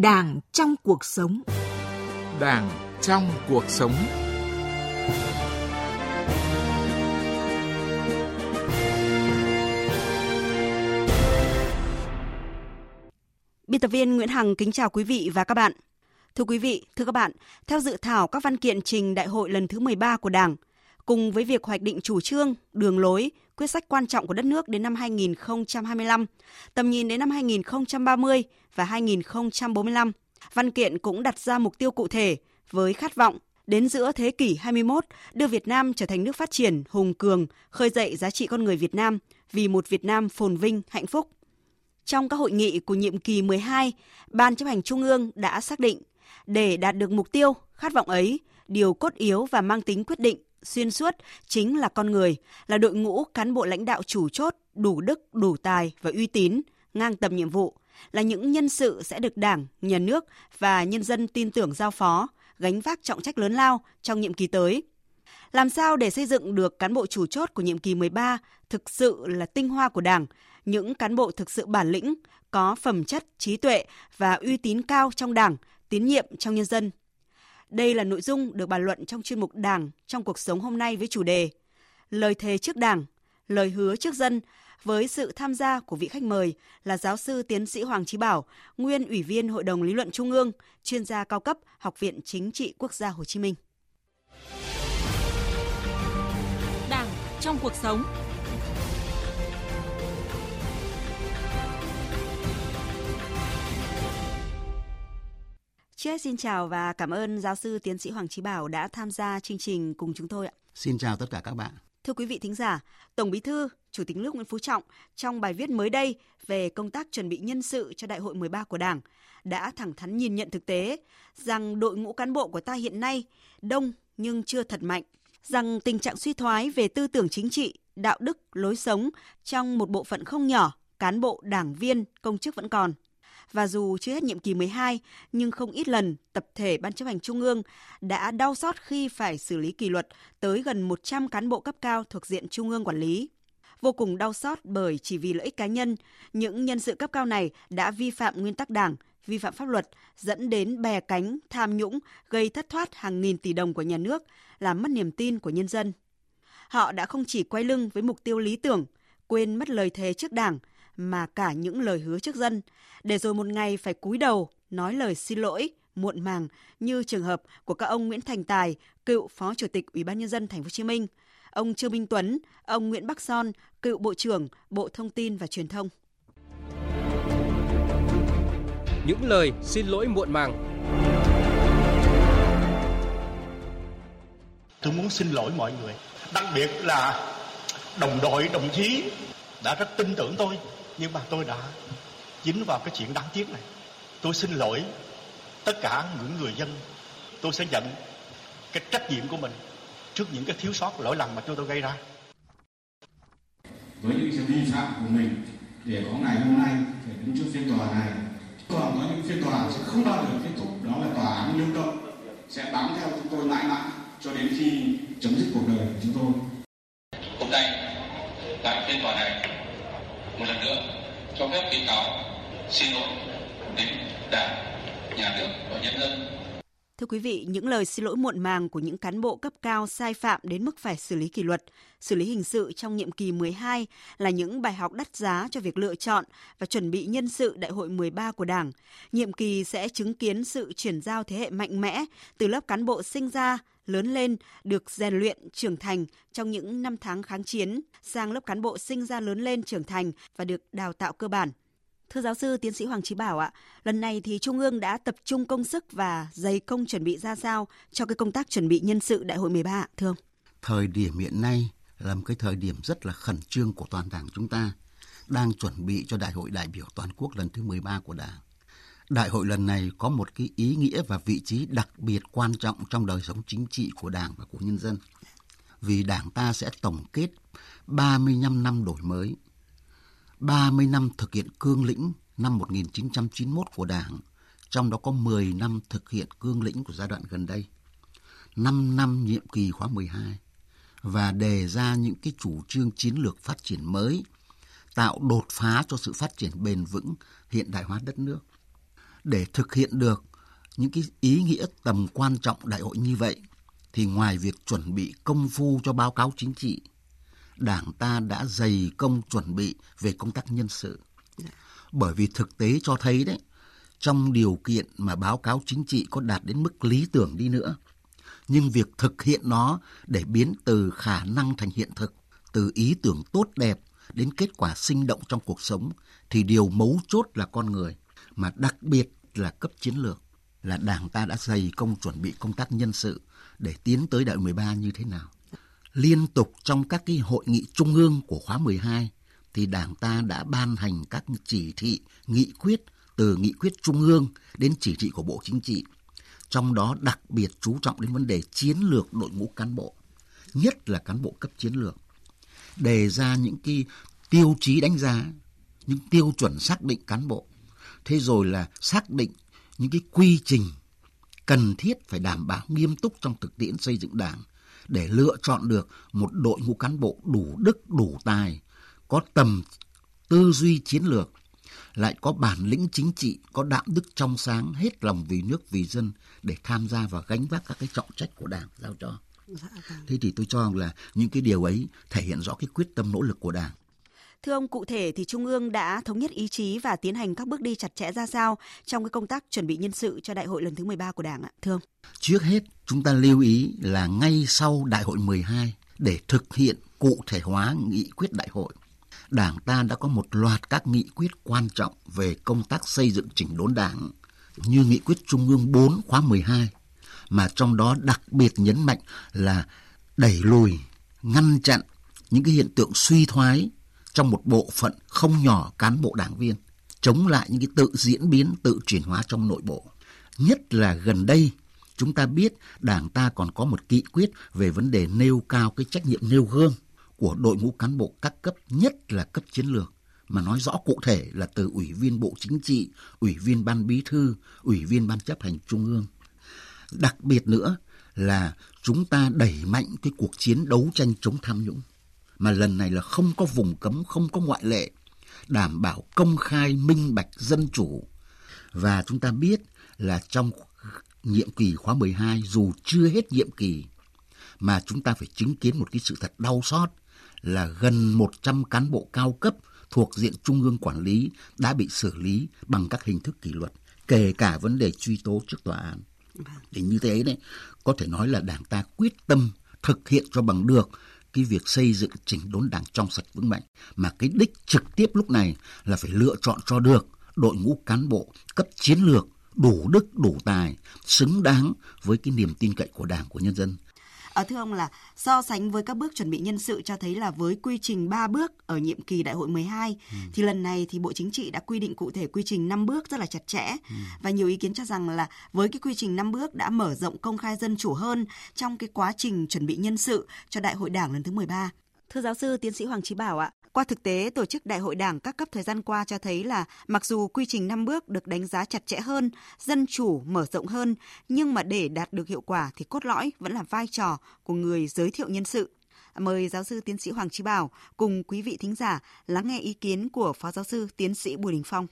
Đảng trong cuộc sống. Đảng trong cuộc sống. Biên tập viên Nguyễn Hằng kính chào quý vị và các bạn. Thưa quý vị, thưa các bạn, theo dự thảo các văn kiện trình đại hội lần thứ 13 của Đảng, cùng với việc hoạch định chủ trương, đường lối, quyết sách quan trọng của đất nước đến năm 2025, tầm nhìn đến năm 2030 và 2045, văn kiện cũng đặt ra mục tiêu cụ thể với khát vọng đến giữa thế kỷ 21 đưa Việt Nam trở thành nước phát triển hùng cường, khơi dậy giá trị con người Việt Nam vì một Việt Nam phồn vinh, hạnh phúc. Trong các hội nghị của nhiệm kỳ 12, Ban chấp hành Trung ương đã xác định để đạt được mục tiêu, khát vọng ấy, điều cốt yếu và mang tính quyết định xuyên suốt chính là con người, là đội ngũ cán bộ lãnh đạo chủ chốt, đủ đức, đủ tài và uy tín, ngang tầm nhiệm vụ, là những nhân sự sẽ được Đảng, Nhà nước và nhân dân tin tưởng giao phó, gánh vác trọng trách lớn lao trong nhiệm kỳ tới. Làm sao để xây dựng được cán bộ chủ chốt của nhiệm kỳ 13 thực sự là tinh hoa của Đảng, những cán bộ thực sự bản lĩnh, có phẩm chất, trí tuệ và uy tín cao trong Đảng, tín nhiệm trong nhân dân. Đây là nội dung được bàn luận trong chuyên mục Đảng trong cuộc sống hôm nay với chủ đề Lời thề trước Đảng, lời hứa trước dân với sự tham gia của vị khách mời là giáo sư tiến sĩ Hoàng Chí Bảo, nguyên ủy viên Hội đồng Lý luận Trung ương, chuyên gia cao cấp Học viện Chính trị Quốc gia Hồ Chí Minh. Đảng trong cuộc sống Trước xin chào và cảm ơn giáo sư tiến sĩ Hoàng Chí Bảo đã tham gia chương trình cùng chúng tôi ạ. Xin chào tất cả các bạn. Thưa quý vị thính giả, Tổng Bí thư, Chủ tịch nước Nguyễn Phú Trọng trong bài viết mới đây về công tác chuẩn bị nhân sự cho Đại hội 13 của Đảng đã thẳng thắn nhìn nhận thực tế rằng đội ngũ cán bộ của ta hiện nay đông nhưng chưa thật mạnh, rằng tình trạng suy thoái về tư tưởng chính trị, đạo đức, lối sống trong một bộ phận không nhỏ cán bộ, đảng viên, công chức vẫn còn và dù chưa hết nhiệm kỳ 12 nhưng không ít lần tập thể Ban chấp hành Trung ương đã đau xót khi phải xử lý kỷ luật tới gần 100 cán bộ cấp cao thuộc diện Trung ương quản lý. Vô cùng đau xót bởi chỉ vì lợi ích cá nhân, những nhân sự cấp cao này đã vi phạm nguyên tắc đảng, vi phạm pháp luật, dẫn đến bè cánh, tham nhũng, gây thất thoát hàng nghìn tỷ đồng của nhà nước, làm mất niềm tin của nhân dân. Họ đã không chỉ quay lưng với mục tiêu lý tưởng, quên mất lời thề trước đảng, mà cả những lời hứa trước dân, để rồi một ngày phải cúi đầu nói lời xin lỗi muộn màng như trường hợp của các ông Nguyễn Thành Tài, cựu Phó Chủ tịch Ủy ban nhân dân Thành phố Hồ Chí Minh, ông Trương Minh Tuấn, ông Nguyễn Bắc Son, cựu Bộ trưởng Bộ Thông tin và Truyền thông. Những lời xin lỗi muộn màng. Tôi muốn xin lỗi mọi người, đặc biệt là đồng đội, đồng chí đã rất tin tưởng tôi nhưng mà tôi đã dính vào cái chuyện đáng tiếc này. Tôi xin lỗi tất cả những người dân. Tôi sẽ nhận cái trách nhiệm của mình trước những cái thiếu sót lỗi lầm mà chúng tôi gây ra. Với những sự vi phạm của mình để có ngày hôm nay phải đứng trước phiên tòa này. Còn có những phiên tòa sẽ không bao giờ kết thúc. Đó là tòa án lưu động sẽ bám theo chúng tôi mãi mãi cho đến khi chấm dứt cuộc đời của chúng tôi. Hôm nay tại phiên tòa này một lần nữa cho phép bị cáo xin lỗi đến đảng, nhà nước và nhân dân. Thưa quý vị, những lời xin lỗi muộn màng của những cán bộ cấp cao sai phạm đến mức phải xử lý kỷ luật, xử lý hình sự trong nhiệm kỳ 12 là những bài học đắt giá cho việc lựa chọn và chuẩn bị nhân sự đại hội 13 của Đảng. Nhiệm kỳ sẽ chứng kiến sự chuyển giao thế hệ mạnh mẽ từ lớp cán bộ sinh ra, lớn lên, được rèn luyện, trưởng thành trong những năm tháng kháng chiến, sang lớp cán bộ sinh ra lớn lên, trưởng thành và được đào tạo cơ bản. Thưa giáo sư tiến sĩ Hoàng Chí Bảo ạ, lần này thì Trung ương đã tập trung công sức và dày công chuẩn bị ra sao cho cái công tác chuẩn bị nhân sự đại hội 13 ạ, thưa ông? Thời điểm hiện nay là một cái thời điểm rất là khẩn trương của toàn đảng chúng ta, đang chuẩn bị cho đại hội đại biểu toàn quốc lần thứ 13 của đảng. Đại hội lần này có một cái ý nghĩa và vị trí đặc biệt quan trọng trong đời sống chính trị của Đảng và của nhân dân. Vì Đảng ta sẽ tổng kết 35 năm đổi mới, 30 năm thực hiện cương lĩnh năm 1991 của Đảng, trong đó có 10 năm thực hiện cương lĩnh của giai đoạn gần đây, 5 năm nhiệm kỳ khóa 12 và đề ra những cái chủ trương chiến lược phát triển mới, tạo đột phá cho sự phát triển bền vững hiện đại hóa đất nước. Để thực hiện được những cái ý nghĩa tầm quan trọng đại hội như vậy thì ngoài việc chuẩn bị công phu cho báo cáo chính trị, Đảng ta đã dày công chuẩn bị về công tác nhân sự. Bởi vì thực tế cho thấy đấy, trong điều kiện mà báo cáo chính trị có đạt đến mức lý tưởng đi nữa, nhưng việc thực hiện nó để biến từ khả năng thành hiện thực, từ ý tưởng tốt đẹp đến kết quả sinh động trong cuộc sống thì điều mấu chốt là con người, mà đặc biệt là cấp chiến lược là Đảng ta đã dày công chuẩn bị công tác nhân sự để tiến tới đại 13 như thế nào. Liên tục trong các cái hội nghị trung ương của khóa 12 thì Đảng ta đã ban hành các chỉ thị, nghị quyết từ nghị quyết trung ương đến chỉ thị của Bộ Chính trị. Trong đó đặc biệt chú trọng đến vấn đề chiến lược đội ngũ cán bộ, nhất là cán bộ cấp chiến lược. Đề ra những cái tiêu chí đánh giá, những tiêu chuẩn xác định cán bộ. Thế rồi là xác định những cái quy trình cần thiết phải đảm bảo nghiêm túc trong thực tiễn xây dựng đảng để lựa chọn được một đội ngũ cán bộ đủ đức, đủ tài, có tầm tư duy chiến lược, lại có bản lĩnh chính trị, có đạo đức trong sáng, hết lòng vì nước vì dân để tham gia và gánh vác các cái trọng trách của Đảng giao cho. Dạ, vâng. Thế thì tôi cho rằng là những cái điều ấy thể hiện rõ cái quyết tâm nỗ lực của Đảng. Thưa ông, cụ thể thì Trung ương đã thống nhất ý chí và tiến hành các bước đi chặt chẽ ra sao trong cái công tác chuẩn bị nhân sự cho đại hội lần thứ 13 của Đảng ạ? Thưa ông. Trước hết, chúng ta lưu ý là ngay sau đại hội 12 để thực hiện cụ thể hóa nghị quyết đại hội, Đảng ta đã có một loạt các nghị quyết quan trọng về công tác xây dựng chỉnh đốn Đảng như nghị quyết Trung ương 4 khóa 12 mà trong đó đặc biệt nhấn mạnh là đẩy lùi, ngăn chặn những cái hiện tượng suy thoái trong một bộ phận không nhỏ cán bộ đảng viên, chống lại những cái tự diễn biến, tự chuyển hóa trong nội bộ. Nhất là gần đây, chúng ta biết đảng ta còn có một nghị quyết về vấn đề nêu cao cái trách nhiệm nêu gương của đội ngũ cán bộ các cấp, nhất là cấp chiến lược mà nói rõ cụ thể là từ ủy viên Bộ Chính trị, ủy viên Ban Bí thư, ủy viên Ban chấp hành Trung ương. Đặc biệt nữa là chúng ta đẩy mạnh cái cuộc chiến đấu tranh chống tham nhũng mà lần này là không có vùng cấm, không có ngoại lệ, đảm bảo công khai, minh bạch, dân chủ. Và chúng ta biết là trong nhiệm kỳ khóa 12 dù chưa hết nhiệm kỳ mà chúng ta phải chứng kiến một cái sự thật đau xót là gần 100 cán bộ cao cấp thuộc diện trung ương quản lý đã bị xử lý bằng các hình thức kỷ luật, kể cả vấn đề truy tố trước tòa án. Thì như thế đấy, có thể nói là đảng ta quyết tâm thực hiện cho bằng được cái việc xây dựng, chỉnh đốn đảng trong sạch vững mạnh. Mà cái đích trực tiếp lúc này là phải lựa chọn cho được đội ngũ cán bộ cấp chiến lược đủ đức, đủ tài, xứng đáng với cái niềm tin cậy của đảng, của nhân dân. À, thưa ông là so sánh với các bước chuẩn bị nhân sự cho thấy là với quy trình 3 bước ở nhiệm kỳ đại hội 12 ừ. thì lần này thì Bộ Chính trị đã quy định cụ thể quy trình 5 bước rất là chặt chẽ ừ. và nhiều ý kiến cho rằng là với cái quy trình 5 bước đã mở rộng công khai dân chủ hơn trong cái quá trình chuẩn bị nhân sự cho đại hội Đảng lần thứ 13. Thưa giáo sư tiến sĩ Hoàng Chí Bảo ạ, qua thực tế, tổ chức đại hội đảng các cấp thời gian qua cho thấy là mặc dù quy trình 5 bước được đánh giá chặt chẽ hơn, dân chủ mở rộng hơn, nhưng mà để đạt được hiệu quả thì cốt lõi vẫn là vai trò của người giới thiệu nhân sự. Mời giáo sư tiến sĩ Hoàng Trí Bảo cùng quý vị thính giả lắng nghe ý kiến của Phó giáo sư tiến sĩ Bùi Đình Phong.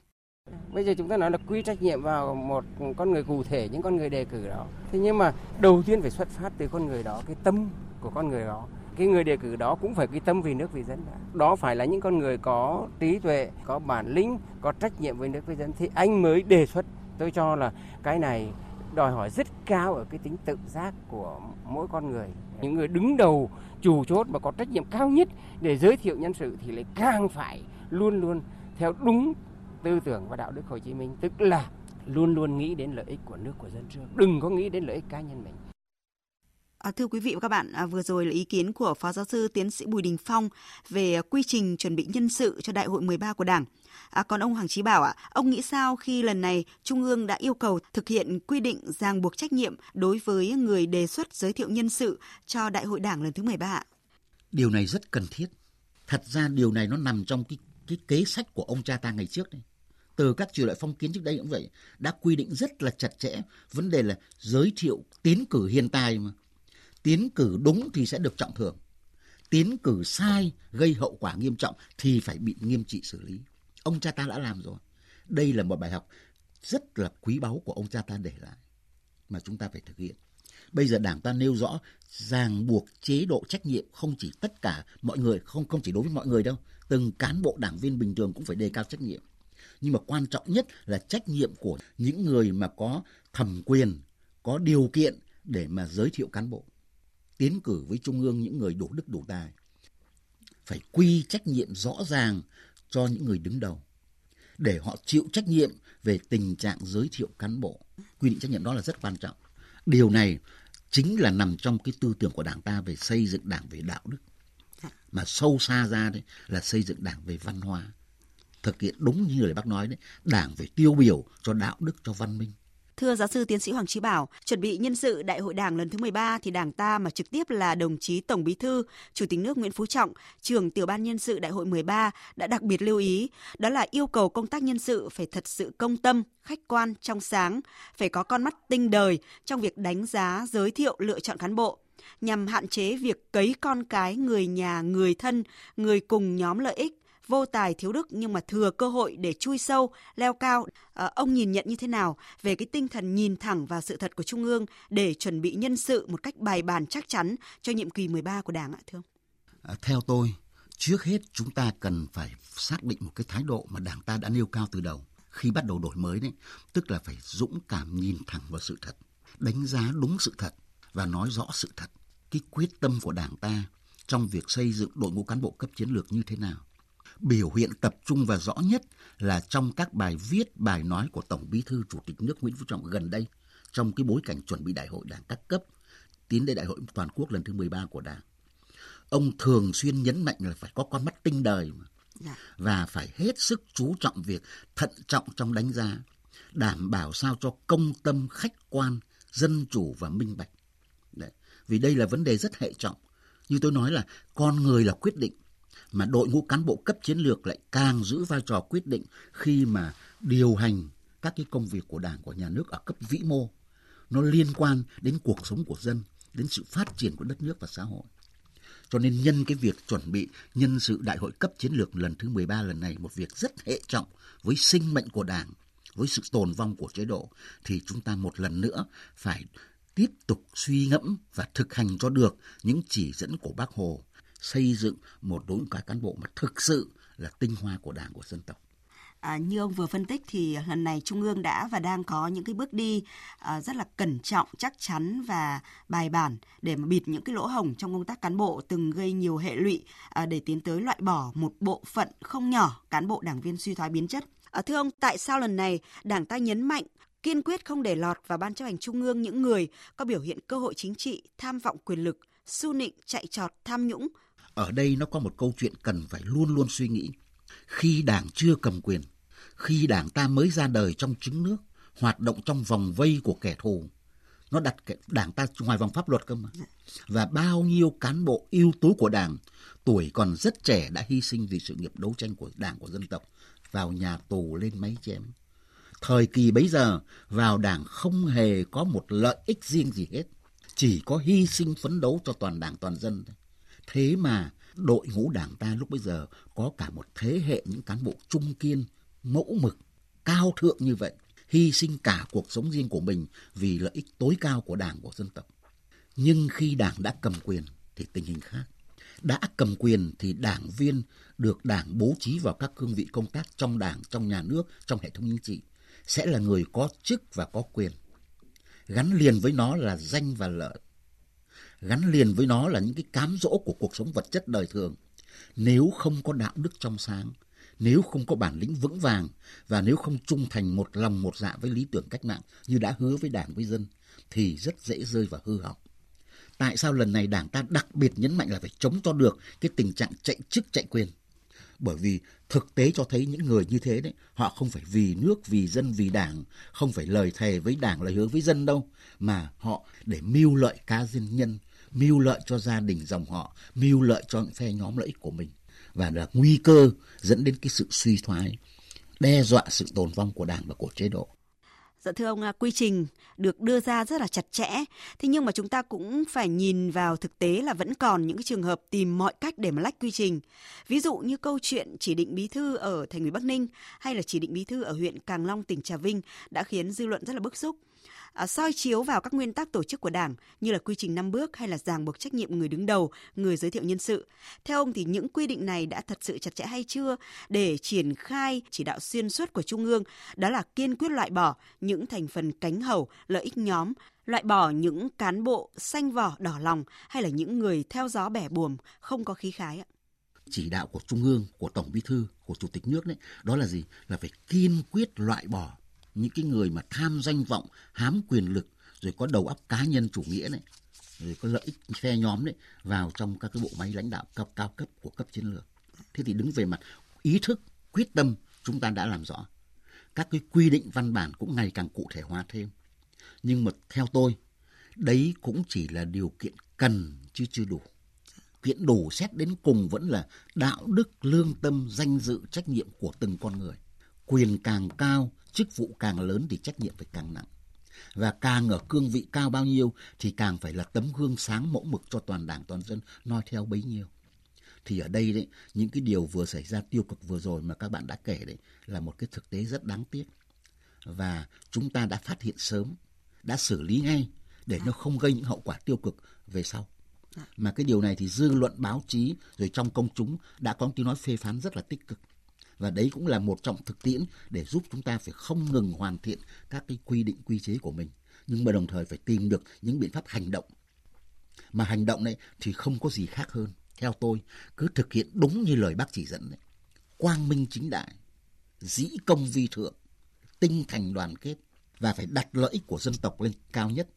Bây giờ chúng ta nói là quy trách nhiệm vào một con người cụ thể, những con người đề cử đó. Thế nhưng mà đầu tiên phải xuất phát từ con người đó, cái tâm của con người đó cái người đề cử đó cũng phải cái tâm vì nước vì dân đó phải là những con người có trí tuệ, có bản lĩnh, có trách nhiệm với nước với dân. Thì anh mới đề xuất. Tôi cho là cái này đòi hỏi rất cao ở cái tính tự giác của mỗi con người. Những người đứng đầu chủ chốt mà có trách nhiệm cao nhất để giới thiệu nhân sự thì lại càng phải luôn luôn theo đúng tư tưởng và đạo đức Hồ Chí Minh. Tức là luôn luôn nghĩ đến lợi ích của nước, của dân. Trước đừng có nghĩ đến lợi ích cá nhân mình. À, thưa quý vị và các bạn, à, vừa rồi là ý kiến của Phó Giáo sư Tiến sĩ Bùi Đình Phong về quy trình chuẩn bị nhân sự cho Đại hội 13 của Đảng. À, còn ông Hoàng Chí Bảo ạ, à, ông nghĩ sao khi lần này Trung ương đã yêu cầu thực hiện quy định ràng buộc trách nhiệm đối với người đề xuất giới thiệu nhân sự cho Đại hội Đảng lần thứ 13 ạ? Điều này rất cần thiết. Thật ra điều này nó nằm trong cái cái kế sách của ông cha ta ngày trước đấy từ các triều đại phong kiến trước đây cũng vậy đã quy định rất là chặt chẽ vấn đề là giới thiệu tiến cử hiện tài mà tiến cử đúng thì sẽ được trọng thưởng tiến cử sai gây hậu quả nghiêm trọng thì phải bị nghiêm trị xử lý ông cha ta đã làm rồi đây là một bài học rất là quý báu của ông cha ta để lại mà chúng ta phải thực hiện. Bây giờ Đảng ta nêu rõ ràng buộc chế độ trách nhiệm không chỉ tất cả mọi người, không không chỉ đối với mọi người đâu, từng cán bộ đảng viên bình thường cũng phải đề cao trách nhiệm. Nhưng mà quan trọng nhất là trách nhiệm của những người mà có thẩm quyền, có điều kiện để mà giới thiệu cán bộ. Tiến cử với Trung ương những người đủ đức đủ tài. Phải quy trách nhiệm rõ ràng cho những người đứng đầu để họ chịu trách nhiệm về tình trạng giới thiệu cán bộ. Quy định trách nhiệm đó là rất quan trọng. Điều này chính là nằm trong cái tư tưởng của Đảng ta về xây dựng Đảng về đạo đức. Mà sâu xa ra đấy là xây dựng Đảng về văn hóa. Thực hiện đúng như lời bác nói đấy, Đảng về tiêu biểu cho đạo đức, cho văn minh. Thưa giáo sư tiến sĩ Hoàng Trí Bảo, chuẩn bị nhân sự Đại hội Đảng lần thứ 13 thì Đảng ta mà trực tiếp là đồng chí Tổng Bí thư, Chủ tịch nước Nguyễn Phú Trọng, trưởng tiểu ban nhân sự Đại hội 13 đã đặc biệt lưu ý, đó là yêu cầu công tác nhân sự phải thật sự công tâm, khách quan, trong sáng, phải có con mắt tinh đời trong việc đánh giá, giới thiệu, lựa chọn cán bộ nhằm hạn chế việc cấy con cái người nhà, người thân, người cùng nhóm lợi ích vô tài thiếu đức nhưng mà thừa cơ hội để chui sâu, leo cao. À, ông nhìn nhận như thế nào về cái tinh thần nhìn thẳng vào sự thật của Trung ương để chuẩn bị nhân sự một cách bài bản chắc chắn cho nhiệm kỳ 13 của Đảng ạ thưa ông? À, theo tôi, trước hết chúng ta cần phải xác định một cái thái độ mà Đảng ta đã nêu cao từ đầu khi bắt đầu đổi mới đấy, tức là phải dũng cảm nhìn thẳng vào sự thật, đánh giá đúng sự thật và nói rõ sự thật. Cái quyết tâm của Đảng ta trong việc xây dựng đội ngũ cán bộ cấp chiến lược như thế nào biểu hiện tập trung và rõ nhất là trong các bài viết, bài nói của Tổng Bí thư Chủ tịch nước Nguyễn Phú Trọng gần đây trong cái bối cảnh chuẩn bị đại hội đảng các cấp tiến đến đại hội toàn quốc lần thứ 13 của đảng. Ông thường xuyên nhấn mạnh là phải có con mắt tinh đời mà. Dạ. và phải hết sức chú trọng việc thận trọng trong đánh giá, đảm bảo sao cho công tâm, khách quan, dân chủ và minh bạch. Đấy. Vì đây là vấn đề rất hệ trọng. Như tôi nói là con người là quyết định, mà đội ngũ cán bộ cấp chiến lược lại càng giữ vai trò quyết định khi mà điều hành các cái công việc của Đảng của nhà nước ở cấp vĩ mô. Nó liên quan đến cuộc sống của dân, đến sự phát triển của đất nước và xã hội. Cho nên nhân cái việc chuẩn bị nhân sự đại hội cấp chiến lược lần thứ 13 lần này một việc rất hệ trọng với sinh mệnh của Đảng, với sự tồn vong của chế độ thì chúng ta một lần nữa phải tiếp tục suy ngẫm và thực hành cho được những chỉ dẫn của Bác Hồ xây dựng một đội ngũ cán bộ mà thực sự là tinh hoa của Đảng của dân tộc. À, như ông vừa phân tích thì lần này Trung ương đã và đang có những cái bước đi à, rất là cẩn trọng, chắc chắn và bài bản để mà bịt những cái lỗ hổng trong công tác cán bộ từng gây nhiều hệ lụy à, để tiến tới loại bỏ một bộ phận không nhỏ cán bộ đảng viên suy thoái biến chất. À, thưa ông, tại sao lần này Đảng ta nhấn mạnh kiên quyết không để lọt vào ban chấp hành Trung ương những người có biểu hiện cơ hội chính trị, tham vọng quyền lực, su nịnh, chạy trọt, tham nhũng, ở đây nó có một câu chuyện cần phải luôn luôn suy nghĩ. Khi đảng chưa cầm quyền, khi đảng ta mới ra đời trong trứng nước, hoạt động trong vòng vây của kẻ thù, nó đặt đảng ta ngoài vòng pháp luật cơ mà. Và bao nhiêu cán bộ ưu tú của đảng, tuổi còn rất trẻ đã hy sinh vì sự nghiệp đấu tranh của đảng của dân tộc, vào nhà tù lên máy chém. Thời kỳ bấy giờ, vào đảng không hề có một lợi ích riêng gì hết, chỉ có hy sinh phấn đấu cho toàn đảng toàn dân thôi. Thế mà đội ngũ đảng ta lúc bây giờ có cả một thế hệ những cán bộ trung kiên, mẫu mực, cao thượng như vậy, hy sinh cả cuộc sống riêng của mình vì lợi ích tối cao của đảng của dân tộc. Nhưng khi đảng đã cầm quyền thì tình hình khác. Đã cầm quyền thì đảng viên được đảng bố trí vào các cương vị công tác trong đảng, trong nhà nước, trong hệ thống chính trị sẽ là người có chức và có quyền. Gắn liền với nó là danh và lợi gắn liền với nó là những cái cám dỗ của cuộc sống vật chất đời thường. Nếu không có đạo đức trong sáng, nếu không có bản lĩnh vững vàng và nếu không trung thành một lòng một dạ với lý tưởng cách mạng như đã hứa với đảng với dân thì rất dễ rơi vào hư hỏng. Tại sao lần này đảng ta đặc biệt nhấn mạnh là phải chống cho được cái tình trạng chạy chức chạy quyền? Bởi vì thực tế cho thấy những người như thế đấy, họ không phải vì nước, vì dân, vì đảng, không phải lời thề với đảng, lời hứa với dân đâu, mà họ để mưu lợi cá nhân nhân, mưu lợi cho gia đình dòng họ, mưu lợi cho những phe nhóm lợi ích của mình và là nguy cơ dẫn đến cái sự suy thoái, đe dọa sự tồn vong của đảng và của chế độ. Dạ thưa ông, à, quy trình được đưa ra rất là chặt chẽ. Thế nhưng mà chúng ta cũng phải nhìn vào thực tế là vẫn còn những cái trường hợp tìm mọi cách để mà lách quy trình. Ví dụ như câu chuyện chỉ định bí thư ở thành ủy Bắc Ninh hay là chỉ định bí thư ở huyện Càng Long tỉnh Trà Vinh đã khiến dư luận rất là bức xúc à, soi chiếu vào các nguyên tắc tổ chức của Đảng như là quy trình năm bước hay là ràng buộc trách nhiệm người đứng đầu, người giới thiệu nhân sự. Theo ông thì những quy định này đã thật sự chặt chẽ hay chưa? Để triển khai chỉ đạo xuyên suốt của Trung ương đó là kiên quyết loại bỏ những thành phần cánh hầu, lợi ích nhóm, loại bỏ những cán bộ xanh vỏ đỏ lòng hay là những người theo gió bẻ buồm không có khí khái ạ. Chỉ đạo của trung ương của tổng bí thư của chủ tịch nước đấy đó là gì? Là phải kiên quyết loại bỏ những cái người mà tham danh vọng, hám quyền lực, rồi có đầu óc cá nhân chủ nghĩa này, rồi có lợi ích phe nhóm đấy vào trong các cái bộ máy lãnh đạo cấp cao cấp của cấp chiến lược. Thế thì đứng về mặt ý thức, quyết tâm, chúng ta đã làm rõ. Các cái quy định văn bản cũng ngày càng cụ thể hóa thêm. Nhưng mà theo tôi, đấy cũng chỉ là điều kiện cần chứ chưa đủ. Kiện đủ xét đến cùng vẫn là đạo đức, lương tâm, danh dự, trách nhiệm của từng con người. Quyền càng cao chức vụ càng lớn thì trách nhiệm phải càng nặng. Và càng ở cương vị cao bao nhiêu thì càng phải là tấm gương sáng mẫu mực cho toàn đảng toàn dân noi theo bấy nhiêu. Thì ở đây đấy những cái điều vừa xảy ra tiêu cực vừa rồi mà các bạn đã kể đấy là một cái thực tế rất đáng tiếc. Và chúng ta đã phát hiện sớm đã xử lý ngay để nó không gây những hậu quả tiêu cực về sau. Mà cái điều này thì dư luận báo chí rồi trong công chúng đã có tiếng nói phê phán rất là tích cực và đấy cũng là một trong thực tiễn để giúp chúng ta phải không ngừng hoàn thiện các cái quy định quy chế của mình. Nhưng mà đồng thời phải tìm được những biện pháp hành động. Mà hành động này thì không có gì khác hơn. Theo tôi cứ thực hiện đúng như lời bác chỉ dẫn đấy quang minh chính đại dĩ công vi thượng tinh thành đoàn kết và phải đặt lợi ích của dân tộc lên cao nhất.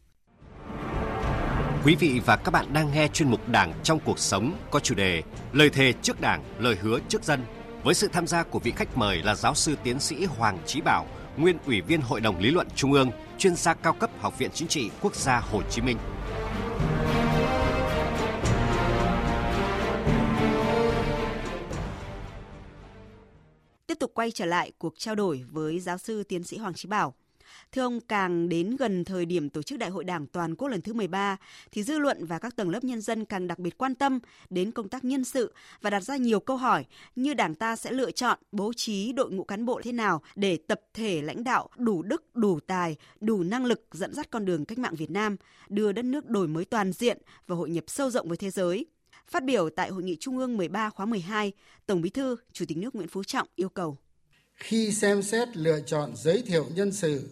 Quý vị và các bạn đang nghe chuyên mục Đảng trong cuộc sống có chủ đề Lời thề trước Đảng, lời hứa trước dân với sự tham gia của vị khách mời là giáo sư tiến sĩ Hoàng Chí Bảo, nguyên ủy viên Hội đồng Lý luận Trung ương, chuyên gia cao cấp Học viện Chính trị Quốc gia Hồ Chí Minh. Tiếp tục quay trở lại cuộc trao đổi với giáo sư tiến sĩ Hoàng Chí Bảo. Thưa ông, càng đến gần thời điểm tổ chức Đại hội Đảng toàn quốc lần thứ 13 thì dư luận và các tầng lớp nhân dân càng đặc biệt quan tâm đến công tác nhân sự và đặt ra nhiều câu hỏi như Đảng ta sẽ lựa chọn bố trí đội ngũ cán bộ thế nào để tập thể lãnh đạo đủ đức, đủ tài, đủ năng lực dẫn dắt con đường cách mạng Việt Nam, đưa đất nước đổi mới toàn diện và hội nhập sâu rộng với thế giới. Phát biểu tại Hội nghị Trung ương 13 khóa 12, Tổng Bí thư, Chủ tịch nước Nguyễn Phú Trọng yêu cầu khi xem xét lựa chọn giới thiệu nhân sự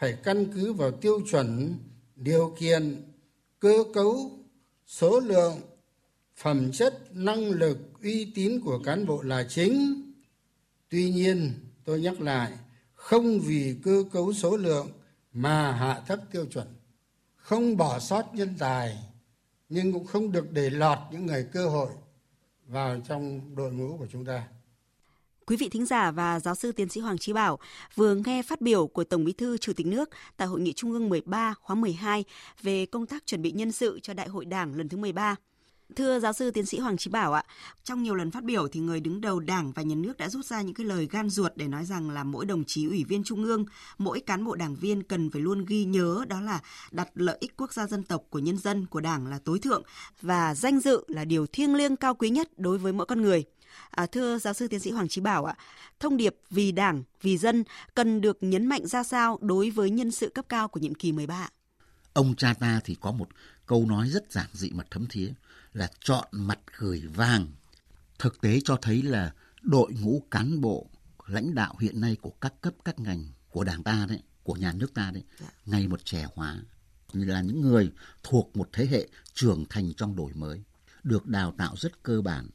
phải căn cứ vào tiêu chuẩn, điều kiện, cơ cấu, số lượng, phẩm chất, năng lực, uy tín của cán bộ là chính. Tuy nhiên, tôi nhắc lại, không vì cơ cấu số lượng mà hạ thấp tiêu chuẩn, không bỏ sót nhân tài, nhưng cũng không được để lọt những người cơ hội vào trong đội ngũ của chúng ta. Quý vị thính giả và giáo sư tiến sĩ Hoàng Chí Bảo vừa nghe phát biểu của Tổng Bí thư Chủ tịch nước tại Hội nghị Trung ương 13 khóa 12 về công tác chuẩn bị nhân sự cho Đại hội Đảng lần thứ 13. Thưa giáo sư tiến sĩ Hoàng Chí Bảo ạ, trong nhiều lần phát biểu thì người đứng đầu Đảng và nhà nước đã rút ra những cái lời gan ruột để nói rằng là mỗi đồng chí ủy viên trung ương, mỗi cán bộ đảng viên cần phải luôn ghi nhớ đó là đặt lợi ích quốc gia dân tộc của nhân dân của Đảng là tối thượng và danh dự là điều thiêng liêng cao quý nhất đối với mỗi con người. À, thưa giáo sư tiến sĩ Hoàng Chí Bảo ạ, thông điệp vì Đảng, vì dân cần được nhấn mạnh ra sao đối với nhân sự cấp cao của nhiệm kỳ 13? Ông cha ta thì có một câu nói rất giản dị mà thấm thía là chọn mặt gửi vàng. Thực tế cho thấy là đội ngũ cán bộ lãnh đạo hiện nay của các cấp các ngành của đảng ta đấy, của nhà nước ta đấy, dạ. ngày một trẻ hóa là những người thuộc một thế hệ trưởng thành trong đổi mới, được đào tạo rất cơ bản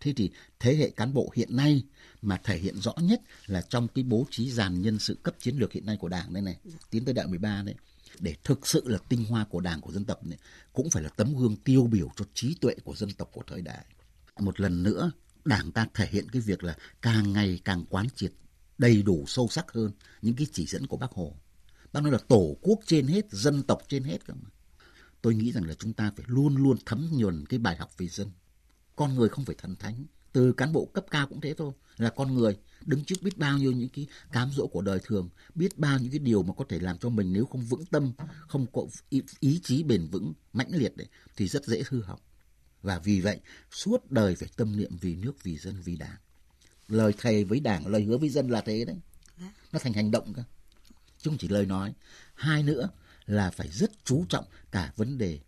Thế thì thế hệ cán bộ hiện nay mà thể hiện rõ nhất là trong cái bố trí dàn nhân sự cấp chiến lược hiện nay của Đảng đây này, tiến tới đại 13 đấy để thực sự là tinh hoa của Đảng của dân tộc này cũng phải là tấm gương tiêu biểu cho trí tuệ của dân tộc của thời đại. Một lần nữa, Đảng ta thể hiện cái việc là càng ngày càng quán triệt đầy đủ sâu sắc hơn những cái chỉ dẫn của Bác Hồ. Bác nói là tổ quốc trên hết, dân tộc trên hết cơ mà. Tôi nghĩ rằng là chúng ta phải luôn luôn thấm nhuần cái bài học về dân con người không phải thần thánh. Từ cán bộ cấp cao cũng thế thôi. Là con người đứng trước biết bao nhiêu những cái cám dỗ của đời thường biết bao những cái điều mà có thể làm cho mình nếu không vững tâm không có ý, ý chí bền vững mãnh liệt đấy thì rất dễ hư hỏng. Và vì vậy suốt đời phải tâm niệm vì nước vì dân vì đảng. Lời thề với đảng lời hứa với dân là thế đấy. Nó thành hành động cơ. Chứ không chỉ lời nói. Hai nữa là phải rất chú trọng cả vấn đề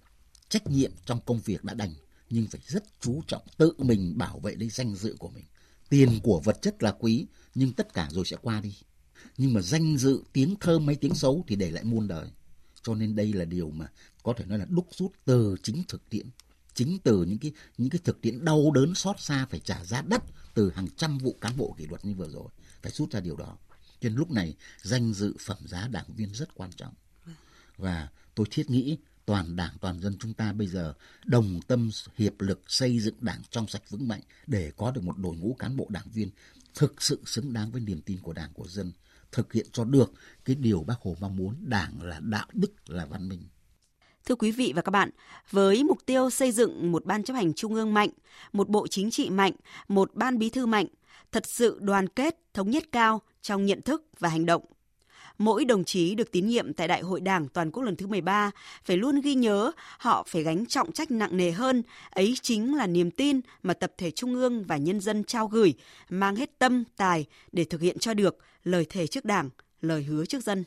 trách nhiệm trong công việc đã đành nhưng phải rất chú trọng tự mình bảo vệ lấy danh dự của mình. Tiền của vật chất là quý nhưng tất cả rồi sẽ qua đi. Nhưng mà danh dự tiếng thơm hay tiếng xấu thì để lại muôn đời. Cho nên đây là điều mà có thể nói là đúc rút từ chính thực tiễn. Chính từ những cái những cái thực tiễn đau đớn xót xa phải trả giá đắt từ hàng trăm vụ cán bộ kỷ luật như vừa rồi. Phải rút ra điều đó. Cho nên lúc này danh dự phẩm giá đảng viên rất quan trọng. Và tôi thiết nghĩ toàn đảng toàn dân chúng ta bây giờ đồng tâm hiệp lực xây dựng đảng trong sạch vững mạnh để có được một đội ngũ cán bộ đảng viên thực sự xứng đáng với niềm tin của đảng của dân thực hiện cho được cái điều bác hồ mong muốn đảng là đạo đức là văn minh Thưa quý vị và các bạn, với mục tiêu xây dựng một ban chấp hành trung ương mạnh, một bộ chính trị mạnh, một ban bí thư mạnh, thật sự đoàn kết, thống nhất cao trong nhận thức và hành động. Mỗi đồng chí được tín nhiệm tại Đại hội Đảng toàn quốc lần thứ 13 phải luôn ghi nhớ họ phải gánh trọng trách nặng nề hơn, ấy chính là niềm tin mà tập thể trung ương và nhân dân trao gửi, mang hết tâm, tài để thực hiện cho được lời thề trước Đảng, lời hứa trước dân.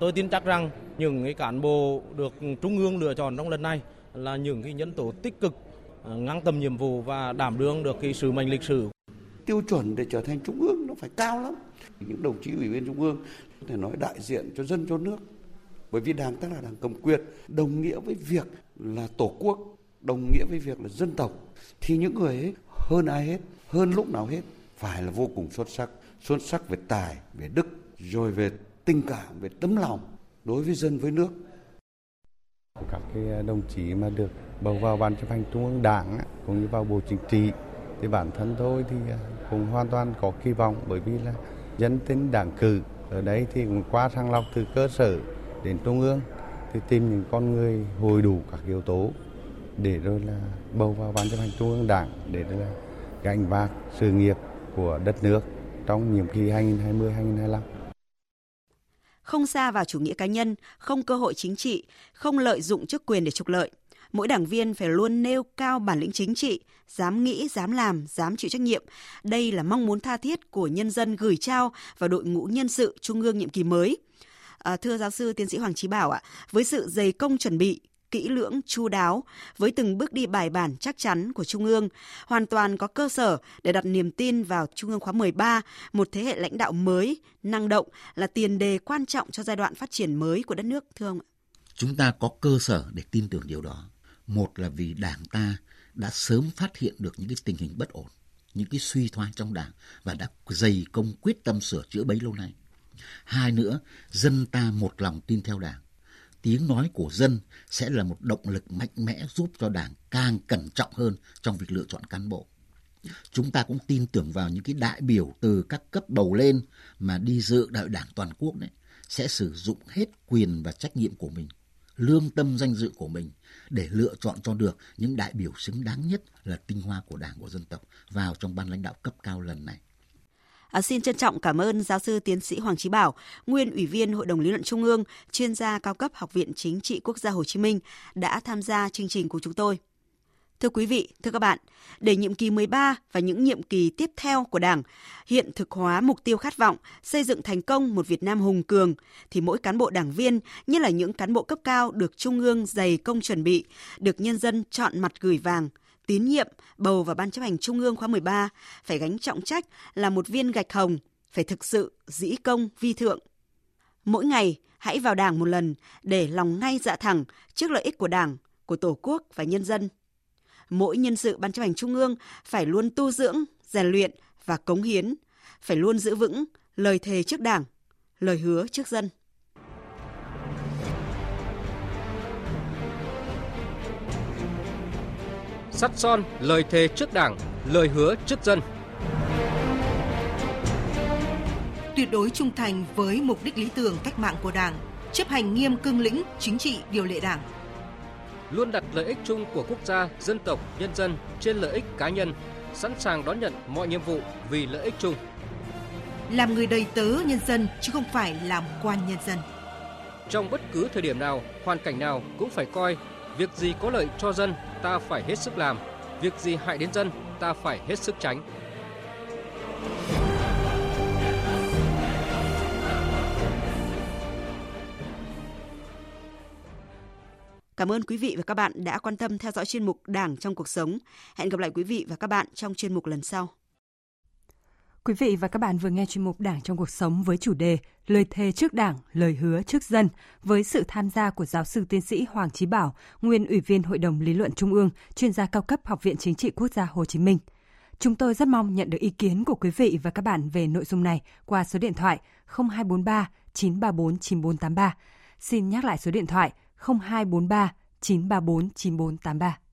Tôi tin chắc rằng những cái cán bộ được Trung ương lựa chọn trong lần này là những cái nhân tố tích cực, à, ngang tầm nhiệm vụ và đảm đương được cái sứ mệnh lịch sử. Tiêu chuẩn để trở thành Trung ương nó phải cao lắm. Những đồng chí ủy viên Trung ương có thể nói đại diện cho dân cho nước. Bởi vì đảng ta là đảng cầm quyền, đồng nghĩa với việc là tổ quốc, đồng nghĩa với việc là dân tộc. Thì những người ấy hơn ai hết, hơn lúc nào hết, phải là vô cùng xuất sắc. Xuất sắc về tài, về đức, rồi về tình cảm về tấm lòng đối với dân với nước các cái đồng chí mà được bầu vào ban chấp hành trung ương đảng cũng như vào bộ chính trị thì bản thân tôi thì à, cũng hoàn toàn có kỳ vọng bởi vì là dân tính đảng cử ở đấy thì cũng qua sàng lọc từ cơ sở đến trung ương thì tìm những con người hồi đủ các yếu tố để rồi là bầu vào ban chấp hành trung ương đảng để rồi là gánh vác sự nghiệp của đất nước trong nhiệm kỳ 2020-2025 không xa vào chủ nghĩa cá nhân, không cơ hội chính trị, không lợi dụng chức quyền để trục lợi. Mỗi đảng viên phải luôn nêu cao bản lĩnh chính trị, dám nghĩ, dám làm, dám chịu trách nhiệm. Đây là mong muốn tha thiết của nhân dân gửi trao vào đội ngũ nhân sự trung ương nhiệm kỳ mới. À, thưa giáo sư tiến sĩ Hoàng Trí Bảo ạ, với sự dày công chuẩn bị, kỹ lưỡng, chu đáo, với từng bước đi bài bản chắc chắn của Trung ương, hoàn toàn có cơ sở để đặt niềm tin vào Trung ương khóa 13, một thế hệ lãnh đạo mới, năng động là tiền đề quan trọng cho giai đoạn phát triển mới của đất nước, thưa ông ạ. Chúng ta có cơ sở để tin tưởng điều đó. Một là vì Đảng ta đã sớm phát hiện được những cái tình hình bất ổn, những cái suy thoái trong Đảng và đã dày công quyết tâm sửa chữa bấy lâu nay. Hai nữa, dân ta một lòng tin theo Đảng tiếng nói của dân sẽ là một động lực mạnh mẽ giúp cho đảng càng cẩn trọng hơn trong việc lựa chọn cán bộ. Chúng ta cũng tin tưởng vào những cái đại biểu từ các cấp bầu lên mà đi dự đại đảng toàn quốc đấy sẽ sử dụng hết quyền và trách nhiệm của mình, lương tâm danh dự của mình để lựa chọn cho được những đại biểu xứng đáng nhất là tinh hoa của đảng của dân tộc vào trong ban lãnh đạo cấp cao lần này. À, xin trân trọng cảm ơn giáo sư tiến sĩ Hoàng Chí Bảo, nguyên ủy viên Hội đồng lý luận Trung ương, chuyên gia cao cấp Học viện Chính trị Quốc gia Hồ Chí Minh đã tham gia chương trình của chúng tôi. Thưa quý vị, thưa các bạn, để nhiệm kỳ 13 và những nhiệm kỳ tiếp theo của Đảng hiện thực hóa mục tiêu khát vọng xây dựng thành công một Việt Nam hùng cường thì mỗi cán bộ đảng viên, nhất là những cán bộ cấp cao được Trung ương dày công chuẩn bị, được nhân dân chọn mặt gửi vàng, tín nhiệm bầu vào Ban chấp hành Trung ương khóa 13 phải gánh trọng trách là một viên gạch hồng, phải thực sự dĩ công vi thượng. Mỗi ngày hãy vào Đảng một lần để lòng ngay dạ thẳng trước lợi ích của Đảng, của Tổ quốc và nhân dân. Mỗi nhân sự Ban chấp hành Trung ương phải luôn tu dưỡng, rèn luyện và cống hiến, phải luôn giữ vững lời thề trước Đảng, lời hứa trước dân. sắt son lời thề trước Đảng, lời hứa trước dân. Tuyệt đối trung thành với mục đích lý tưởng cách mạng của Đảng, chấp hành nghiêm cương lĩnh chính trị điều lệ Đảng. Luôn đặt lợi ích chung của quốc gia, dân tộc, nhân dân trên lợi ích cá nhân, sẵn sàng đón nhận mọi nhiệm vụ vì lợi ích chung. Làm người đầy tớ nhân dân chứ không phải làm quan nhân dân. Trong bất cứ thời điểm nào, hoàn cảnh nào cũng phải coi việc gì có lợi cho dân ta phải hết sức làm, việc gì hại đến dân ta phải hết sức tránh. Cảm ơn quý vị và các bạn đã quan tâm theo dõi chuyên mục Đảng trong cuộc sống. Hẹn gặp lại quý vị và các bạn trong chuyên mục lần sau. Quý vị và các bạn vừa nghe chuyên mục Đảng trong cuộc sống với chủ đề Lời thề trước Đảng, lời hứa trước dân với sự tham gia của giáo sư tiến sĩ Hoàng Chí Bảo, nguyên Ủy viên Hội đồng Lý luận Trung ương, chuyên gia cao cấp Học viện Chính trị Quốc gia Hồ Chí Minh. Chúng tôi rất mong nhận được ý kiến của quý vị và các bạn về nội dung này qua số điện thoại 0243 934 9483. Xin nhắc lại số điện thoại 0243 934 9483.